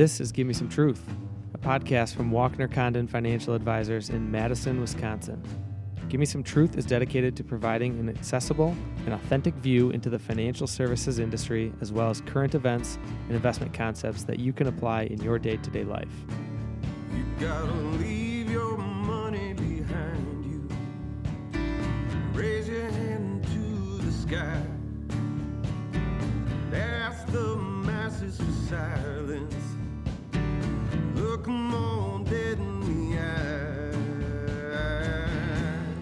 This is Give Me Some Truth, a podcast from Walkner Condon Financial Advisors in Madison, Wisconsin. Give Me Some Truth is dedicated to providing an accessible and authentic view into the financial services industry, as well as current events and investment concepts that you can apply in your day to day life. You gotta leave your money behind you. Raise your hand to the sky. The masses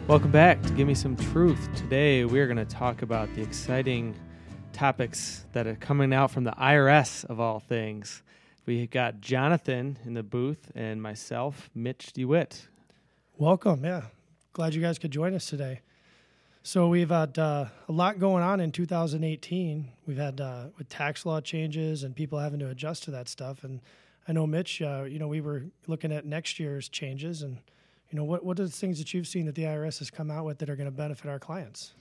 Welcome back to Give Me Some Truth. Today we are going to talk about the exciting topics that are coming out from the IRS of all things. We have got Jonathan in the booth and myself, Mitch DeWitt. Welcome. Yeah. Glad you guys could join us today. So we've had uh, a lot going on in 2018. We've had uh, with tax law changes and people having to adjust to that stuff. And I know Mitch, uh, you know, we were looking at next year's changes and, you know, what, what are the things that you've seen that the IRS has come out with that are going to benefit our clients?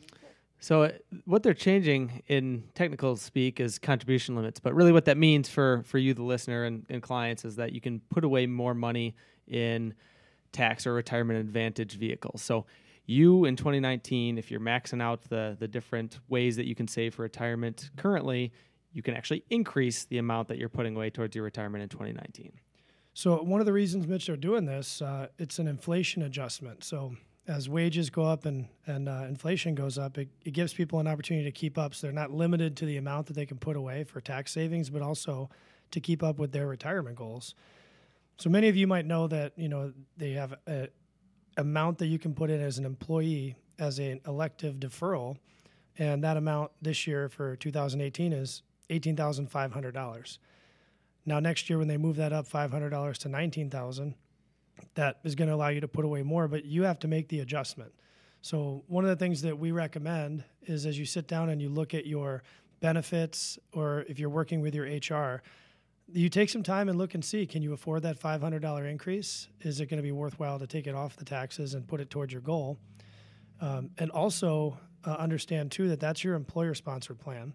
So uh, what they're changing in technical speak is contribution limits, but really what that means for for you, the listener and, and clients, is that you can put away more money in tax or retirement advantage vehicles. So you in 2019, if you're maxing out the the different ways that you can save for retirement currently, you can actually increase the amount that you're putting away towards your retirement in 2019. So one of the reasons, Mitch, they're doing this, uh, it's an inflation adjustment. So as wages go up and and uh, inflation goes up, it, it gives people an opportunity to keep up. So they're not limited to the amount that they can put away for tax savings, but also to keep up with their retirement goals. So many of you might know that you know they have a amount that you can put in as an employee as an elective deferral, and that amount this year for 2018 is eighteen thousand five hundred dollars. Now next year when they move that up five hundred dollars to nineteen thousand, that is going to allow you to put away more, but you have to make the adjustment. So one of the things that we recommend is as you sit down and you look at your benefits, or if you're working with your HR, you take some time and look and see can you afford that $500 increase? Is it going to be worthwhile to take it off the taxes and put it towards your goal? Um, and also uh, understand too that that's your employer sponsored plan.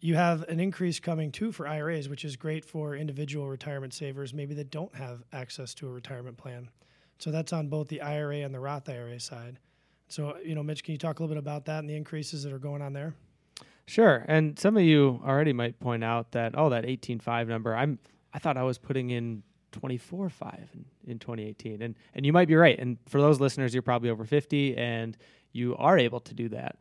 You have an increase coming too for IRAs, which is great for individual retirement savers, maybe that don't have access to a retirement plan. So that's on both the IRA and the Roth IRA side. So, you know, Mitch, can you talk a little bit about that and the increases that are going on there? Sure. And some of you already might point out that oh that 18.5 number I'm I thought I was putting in 24.5 in, in 2018 and and you might be right. And for those listeners you're probably over 50 and you are able to do that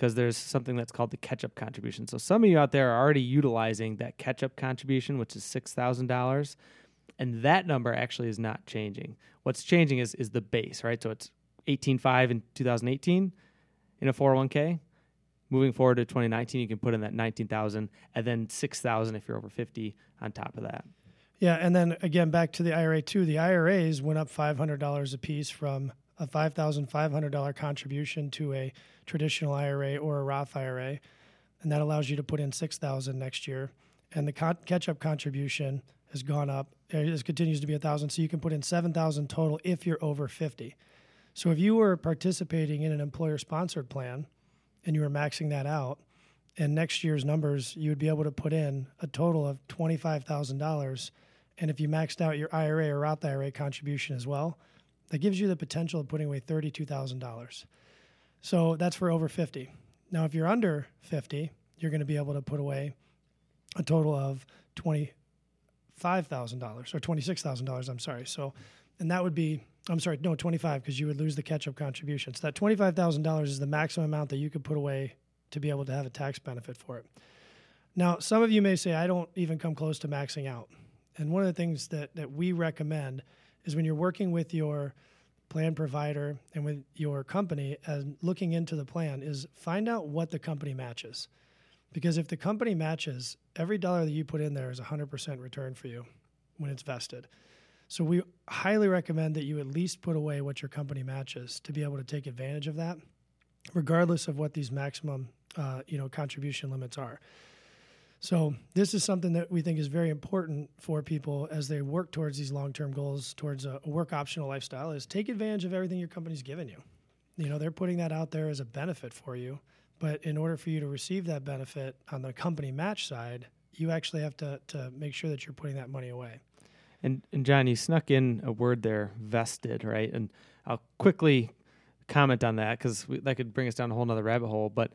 because there's something that's called the catch-up contribution. So some of you out there are already utilizing that catch-up contribution which is $6,000 and that number actually is not changing. What's changing is is the base, right? So it's 18.5 in 2018 in a 401k moving forward to 2019, you can put in that 19,000 and then 6,000 if you're over 50 on top of that. Yeah, and then again back to the IRA too. The IRAs went up five hundred dollars a piece from a five thousand five hundred dollar contribution to a traditional IRA or a Roth IRA, and that allows you to put in six thousand next year. And the con- catch-up contribution has gone up. It continues to be a thousand, so you can put in seven thousand total if you're over fifty. So if you were participating in an employer-sponsored plan, and you were maxing that out, and next year's numbers, you would be able to put in a total of $25,000. And if you maxed out your IRA or Roth IRA contribution as well, that gives you the potential of putting away $32,000. So that's for over 50. Now, if you're under 50, you're going to be able to put away a total of $25,000 or $26,000, I'm sorry. So, and that would be I'm sorry, no, 25 because you would lose the catch-up contribution. So that $25,000 is the maximum amount that you could put away to be able to have a tax benefit for it. Now, some of you may say I don't even come close to maxing out. And one of the things that that we recommend is when you're working with your plan provider and with your company and looking into the plan is find out what the company matches. Because if the company matches, every dollar that you put in there is 100% return for you when it's vested. So we highly recommend that you at least put away what your company matches to be able to take advantage of that, regardless of what these maximum uh, you know contribution limits are. So this is something that we think is very important for people as they work towards these long-term goals, towards a, work optional lifestyle. Is take advantage of everything your company's given you. You know they're putting that out there as a benefit for you, but in order for you to receive that benefit on the company match side, you actually have to, to make sure that you're putting that money away. And, and John, you snuck in a word there, vested, right? And I'll quickly comment on that because that could bring us down a whole nother rabbit hole. But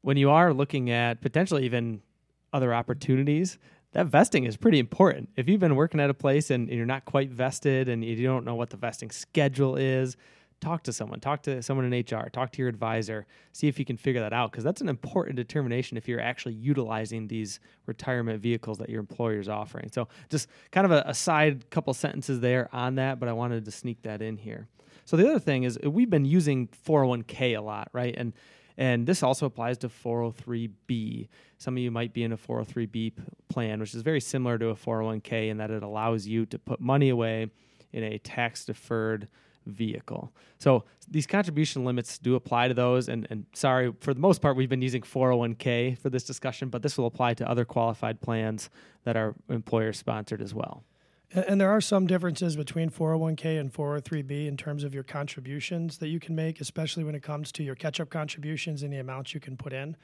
when you are looking at potentially even other opportunities, that vesting is pretty important. If you've been working at a place and you're not quite vested and you don't know what the vesting schedule is, talk to someone, talk to someone in HR, talk to your advisor, see if you can figure that out because that's an important determination if you're actually utilizing these retirement vehicles that your employer is offering. So, just kind of a, a side couple sentences there on that, but I wanted to sneak that in here. So, the other thing is we've been using 401k a lot, right? And and this also applies to 403b. Some of you might be in a 403b plan, which is very similar to a 401k in that it allows you to put money away in a tax deferred vehicle. So these contribution limits do apply to those. And, and sorry, for the most part, we've been using 401k for this discussion, but this will apply to other qualified plans that are employer sponsored as well. And there are some differences between 401k and 403b in terms of your contributions that you can make, especially when it comes to your catch up contributions and the amounts you can put in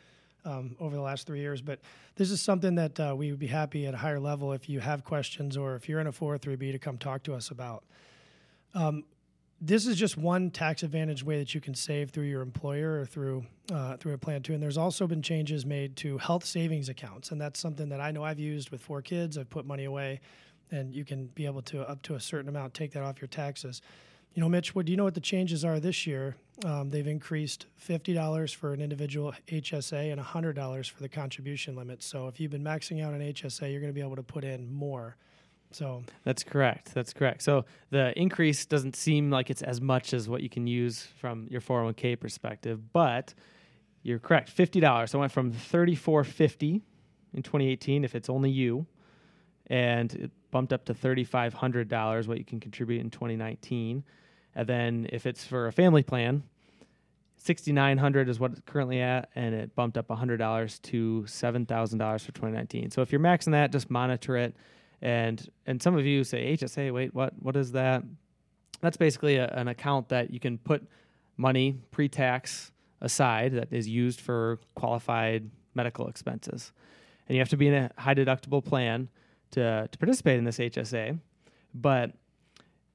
um, over the last three years. But this is something that uh, we would be happy at a higher level if you have questions or if you're in a 403b to come talk to us about. Um, this is just one tax advantage way that you can save through your employer or through uh, through a plan too. And there's also been changes made to health savings accounts, and that's something that I know I've used with four kids. I've put money away, and you can be able to up to a certain amount take that off your taxes. You know, Mitch, what do you know what the changes are this year? Um, they've increased fifty dollars for an individual HSA and hundred dollars for the contribution limit. So if you've been maxing out an HSA, you're going to be able to put in more. So that's correct. That's correct. So the increase doesn't seem like it's as much as what you can use from your 401k perspective, but you're correct. Fifty dollars. So it went from thirty four fifty in 2018 if it's only you, and bumped up to thirty five hundred dollars what you can contribute in 2019, and then if it's for a family plan. 6900 is what it's currently at and it bumped up $100 to $7000 for 2019 so if you're maxing that just monitor it and and some of you say HSA. Wait, what? What is that? That's basically a, an account that you can put money pre-tax aside that is used for qualified medical expenses, and you have to be in a high deductible plan to to participate in this HSA. But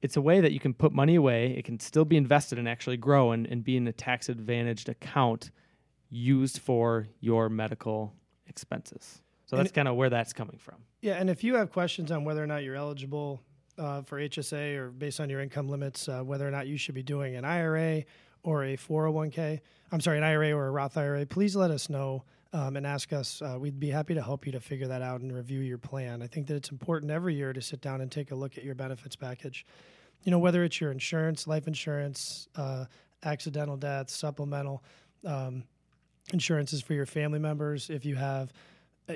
it's a way that you can put money away. It can still be invested and actually grow and, and be in a tax advantaged account used for your medical expenses. So that's kind of where that's coming from. Yeah, and if you have questions on whether or not you're eligible uh, for HSA or based on your income limits, uh, whether or not you should be doing an IRA or a 401k, I'm sorry, an IRA or a Roth IRA, please let us know um, and ask us. Uh, we'd be happy to help you to figure that out and review your plan. I think that it's important every year to sit down and take a look at your benefits package. You know, whether it's your insurance, life insurance, uh, accidental death, supplemental um, insurances for your family members, if you have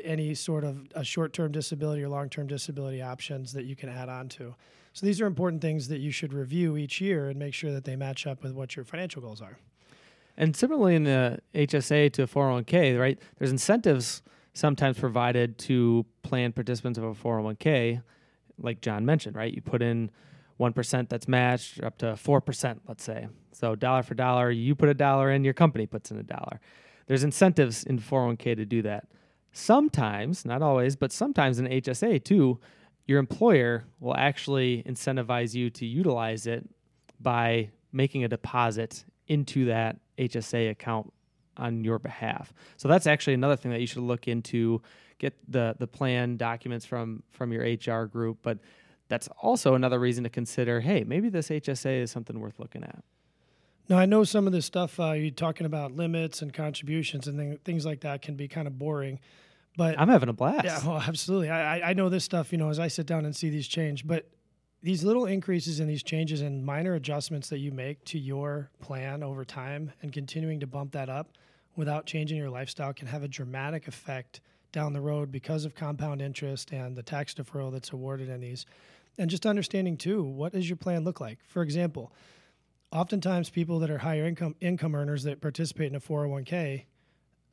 any sort of a short-term disability or long-term disability options that you can add on to. So these are important things that you should review each year and make sure that they match up with what your financial goals are. And similarly in the HSA to a 401k, right? There's incentives sometimes provided to plan participants of a 401k, like John mentioned, right? You put in 1% that's matched up to 4%, let's say. So dollar for dollar, you put a dollar in, your company puts in a dollar. There's incentives in 401k to do that. Sometimes, not always, but sometimes in HSA too, your employer will actually incentivize you to utilize it by making a deposit into that HSA account on your behalf. So that's actually another thing that you should look into. Get the the plan documents from from your HR group, but that's also another reason to consider. Hey, maybe this HSA is something worth looking at. Now I know some of this stuff uh, you're talking about limits and contributions and th- things like that can be kind of boring. But I'm having a blast. Yeah, well, absolutely. I, I know this stuff, you know, as I sit down and see these change. But these little increases and these changes and minor adjustments that you make to your plan over time and continuing to bump that up without changing your lifestyle can have a dramatic effect down the road because of compound interest and the tax deferral that's awarded in these. And just understanding too, what does your plan look like? For example, oftentimes people that are higher income income earners that participate in a 401k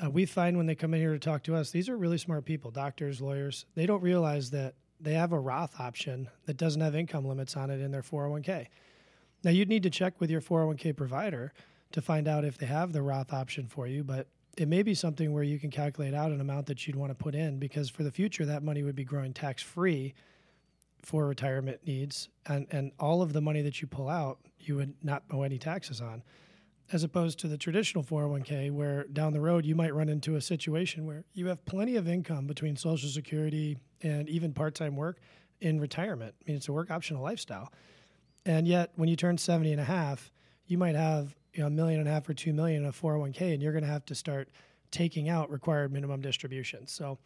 uh, we find when they come in here to talk to us, these are really smart people, doctors, lawyers. They don't realize that they have a Roth option that doesn't have income limits on it in their 401k. Now, you'd need to check with your 401k provider to find out if they have the Roth option for you, but it may be something where you can calculate out an amount that you'd want to put in because for the future that money would be growing tax free for retirement needs and and all of the money that you pull out you would not owe any taxes on as opposed to the traditional 401k where down the road you might run into a situation where you have plenty of income between social security and even part-time work in retirement. I mean it's a work optional lifestyle. And yet when you turn 70 and a half you might have you know, a million and a half or two million in a 401k and you're going to have to start taking out required minimum distributions. So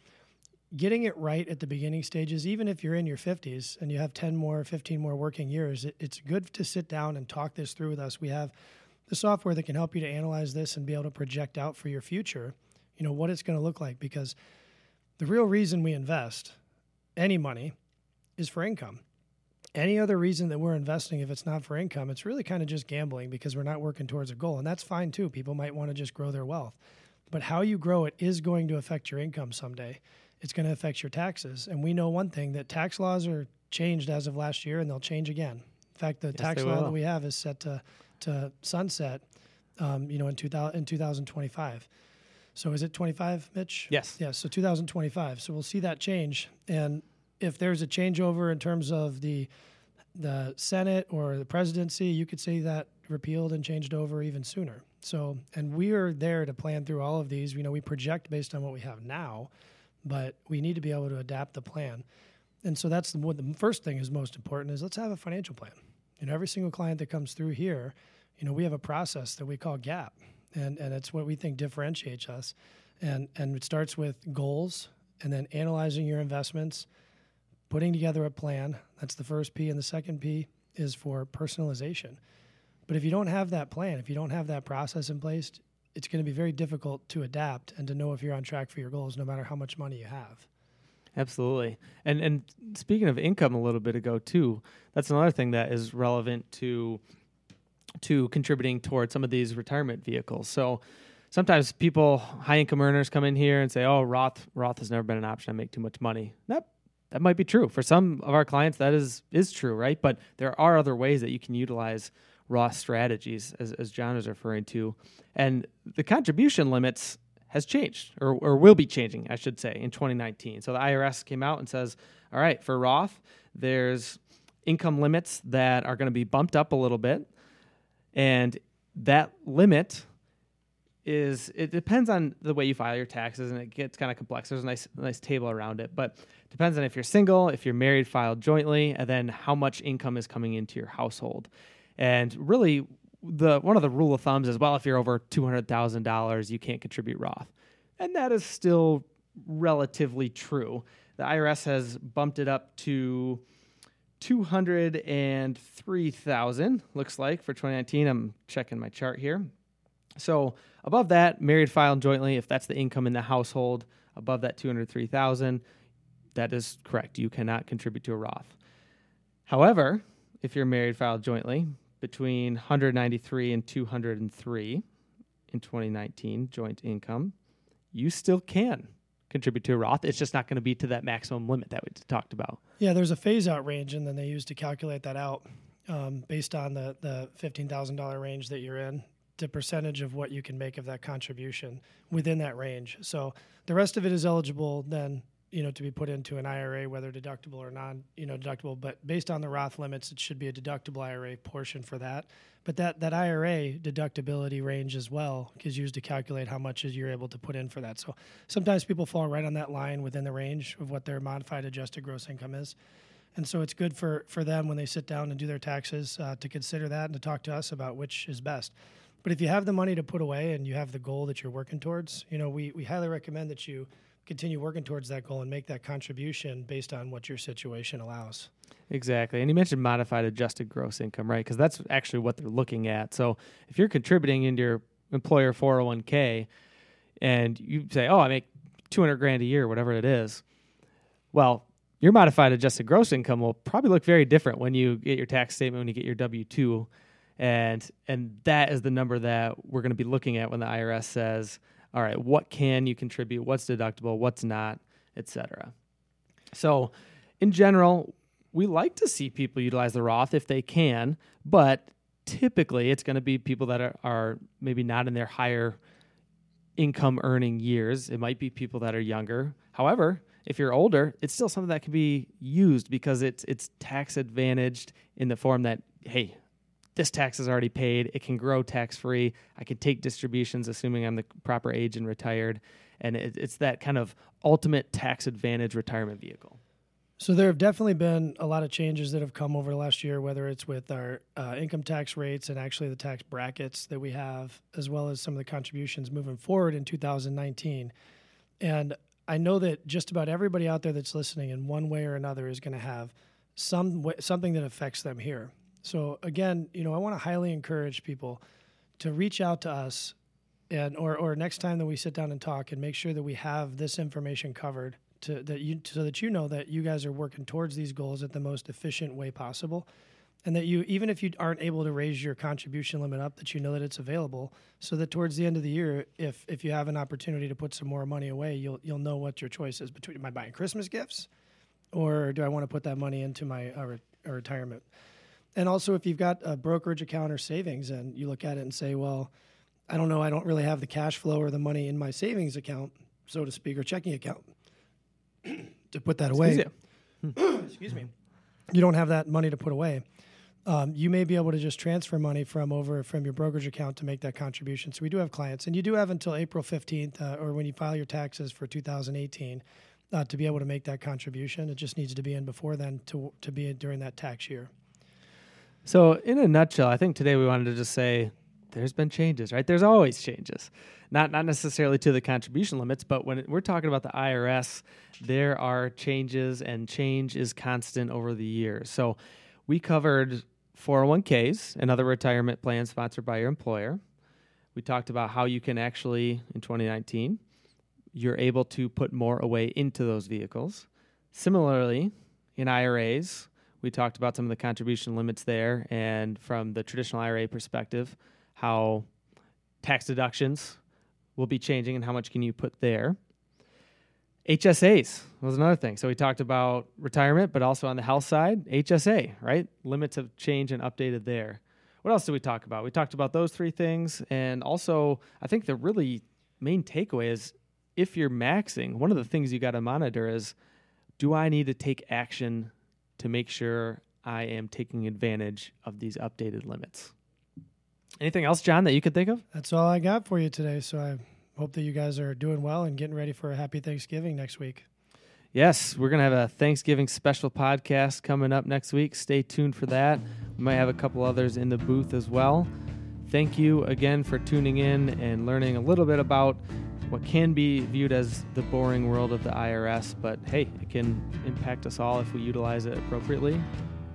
getting it right at the beginning stages, even if you're in your 50s and you have 10 more, 15 more working years, it, it's good to sit down and talk this through with us. We have the software that can help you to analyze this and be able to project out for your future, you know, what it's going to look like because the real reason we invest any money is for income. Any other reason that we're investing, if it's not for income, it's really kind of just gambling because we're not working towards a goal. And that's fine too. People might want to just grow their wealth. But how you grow it is going to affect your income someday it's going to affect your taxes. And we know one thing that tax laws are changed as of last year and they'll change again. In fact, the Yes, tax law will. that we have is set to, to sunset, um, you know, in, 2000, in 2025. So is it 25, Mitch? Yes. Yes, so 2025. So we'll see that change. And if there's a changeover in terms of the the Senate or the presidency, you could see that repealed and changed over even sooner. So, and we are there to plan through all of these. You know, we project based on what we have now, but we need to be able to adapt the plan. And so that's the, what the first thing is most important is let's have a financial plan. You know, every single client that comes through here, you know, we have a process that we call GAP, and and it's what we think differentiates us. And and it starts with goals, and then analyzing your investments, putting together a plan. That's the first P, and the second P is for personalization. But if you don't have that plan, if you don't have that process in place, it's going to be very difficult to adapt and to know if you're on track for your goals, no matter how much money you have. Absolutely. And and speaking of income a little bit ago too, that's another thing that is relevant to to contributing towards some of these retirement vehicles. So sometimes people high income earners come in here and say, "Oh, Roth Roth has never been an option. I make too much money." That that might be true. For some of our clients that is is true, right? But there are other ways that you can utilize Roth strategies as as John is referring to. And the contribution limits has changed or, or will be changing, I should say, in 2019. So the IRS came out and says, all right, for Roth, there's income limits that are going to be bumped up a little bit. And that limit is, it depends on the way you file your taxes and it gets kind of complex. There's a nice, nice table around it, but depends on if you're single, if you're married, filed jointly, and then how much income is coming into your household. And really, the one of the rule of thumbs is well if you're over $200,000 you can't contribute Roth. And that is still relatively true. The IRS has bumped it up to 203,000 looks like for 2019. I'm checking my chart here. So, above that, married filed jointly if that's the income in the household, above that 203,000, that is correct. You cannot contribute to a Roth. However, if you're married filed jointly, between 193 and 203 in 2019 joint income, you still can contribute to a Roth. It's just not going to be to that maximum limit that we talked about. Yeah, there's a phase out range, and then they use to calculate that out um, based on the, the $15,000 range that you're in, the percentage of what you can make of that contribution within that range. So the rest of it is eligible then, you know, to be put into an IRA, whether deductible or non, you know, deductible. But based on the Roth limits, it should be a deductible IRA portion for that. But that, that IRA deductibility range as well is used to calculate how much you're able to put in for that. So sometimes people fall right on that line within the range of what their modified adjusted gross income is. And so it's good for, for them when they sit down and do their taxes uh, to consider that and to talk to us about which is best. But if you have the money to put away and you have the goal that you're working towards, you know, we, we highly recommend that you continue working towards that goal and make that contribution based on what your situation allows. Exactly. And you mentioned modified adjusted gross income, right? Because that's actually what they're looking at. So if you're contributing into your employer 401k and you say, oh, I make 200 grand a year, whatever it is, well, your modified adjusted gross income will probably look very different when you get your tax statement, when you get your W 2. And, and that is the number that we're going to be looking at when the IRS says, all right, what can you contribute? What's deductible? What's not, et cetera. So, in general, we like to see people utilize the Roth if they can, but typically it's going to be people that are, are maybe not in their higher income earning years. It might be people that are younger. However, if you're older, it's still something that can be used because it's it's tax advantaged in the form that hey, this tax is already paid. It can grow tax free. I can take distributions assuming I'm the proper age and retired, and it, it's that kind of ultimate tax advantage retirement vehicle. So there have definitely been a lot of changes that have come over the last year, whether it's with our uh, income tax rates and actually the tax brackets that we have, as well as some of the contributions moving forward in 2019. And I know that just about everybody out there that's listening in one way or another is going to have some way, something that affects them here. So again, you know, I want to highly encourage people to reach out to us and or or next time that we sit down and talk and make sure that we have this information covered to that you so that you know that you guys are working towards these goals at the most efficient way possible. And that you even if you aren't able to raise your contribution limit up that you know that it's available so that towards the end of the year if if you have an opportunity to put some more money away you'll you'll know what your choice is between am I buying Christmas gifts or do I want to put that money into my uh, re- uh, retirement and also if you've got a brokerage account or savings and you look at it and say well I don't know I don't really have the cash flow or the money in my savings account so to speak or checking account to put that away. Excuse me. You don't have that money to put away. Um, you may be able to just transfer money from over from your brokerage account to make that contribution. So we do have clients, and you do have until April fifteenth, uh, or when you file your taxes for 2018, uh, to be able to make that contribution. It just needs to be in before then to to be in during that tax year. So, in a nutshell, I think today we wanted to just say there's been changes, right? There's always changes. Not not necessarily to the contribution limits, but when we're talking about the IRS, there are changes and change is constant over the years. So, we covered 401ks and other retirement plans sponsored by your employer. We talked about how you can actually in 2019 you're able to put more away into those vehicles. Similarly, in IRAs, we talked about some of the contribution limits there and from the traditional IRA perspective, how tax deductions will be changing and how much can you put there. HSAs was another thing. So we talked about retirement, but also on the health side, HSA, right? Limits have changed and updated there. What else did we talk about? We talked about those three things. And also, I think the really main takeaway is if you're maxing, one of the things you got to monitor is do I need to take action to make sure I am taking advantage of these updated limits? Anything else, John, that you could think of? That's all I got for you today. So I hope that you guys are doing well and getting ready for a happy Thanksgiving next week. Yes, we're going to have a Thanksgiving special podcast coming up next week. Stay tuned for that. We might have a couple others in the booth as well. Thank you again for tuning in and learning a little bit about what can be viewed as the boring world of the IRS, but hey, it can impact us all if we utilize it appropriately.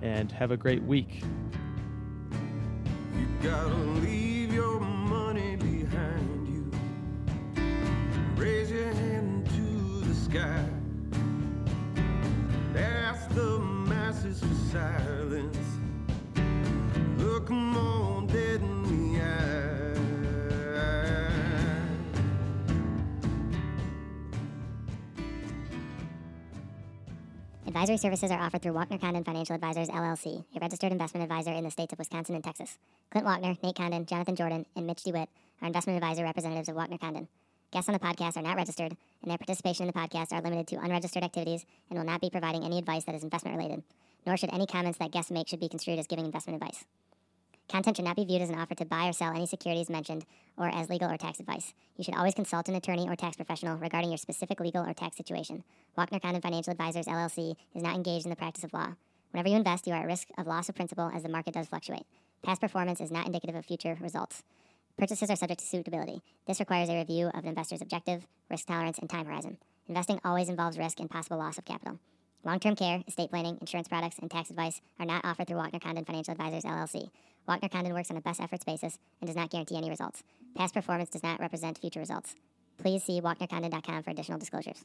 And have a great week. You gotta leave your money behind you. Raise your hand to the sky. Ask the masses for silence. Advisory services are offered through Walkner Condon Financial Advisors LLC, a registered investment advisor in the states of Wisconsin and Texas. Clint Walkner, Nate Condon, Jonathan Jordan, and Mitch DeWitt are investment advisor representatives of Walkner Condon. Guests on the podcast are not registered, and their participation in the podcast are limited to unregistered activities and will not be providing any advice that is investment related. Nor should any comments that guests make should be construed as giving investment advice. Content should not be viewed as an offer to buy or sell any securities mentioned or as legal or tax advice. You should always consult an attorney or tax professional regarding your specific legal or tax situation. Walkner Condon Financial Advisors LLC is not engaged in the practice of law. Whenever you invest, you are at risk of loss of principal as the market does fluctuate. Past performance is not indicative of future results. Purchases are subject to suitability. This requires a review of an investor's objective, risk tolerance, and time horizon. Investing always involves risk and possible loss of capital. Long term care, estate planning, insurance products, and tax advice are not offered through Walkner Condon Financial Advisors LLC. Walkner Condon works on a best efforts basis and does not guarantee any results. Past performance does not represent future results. Please see WalknerCondon.com for additional disclosures.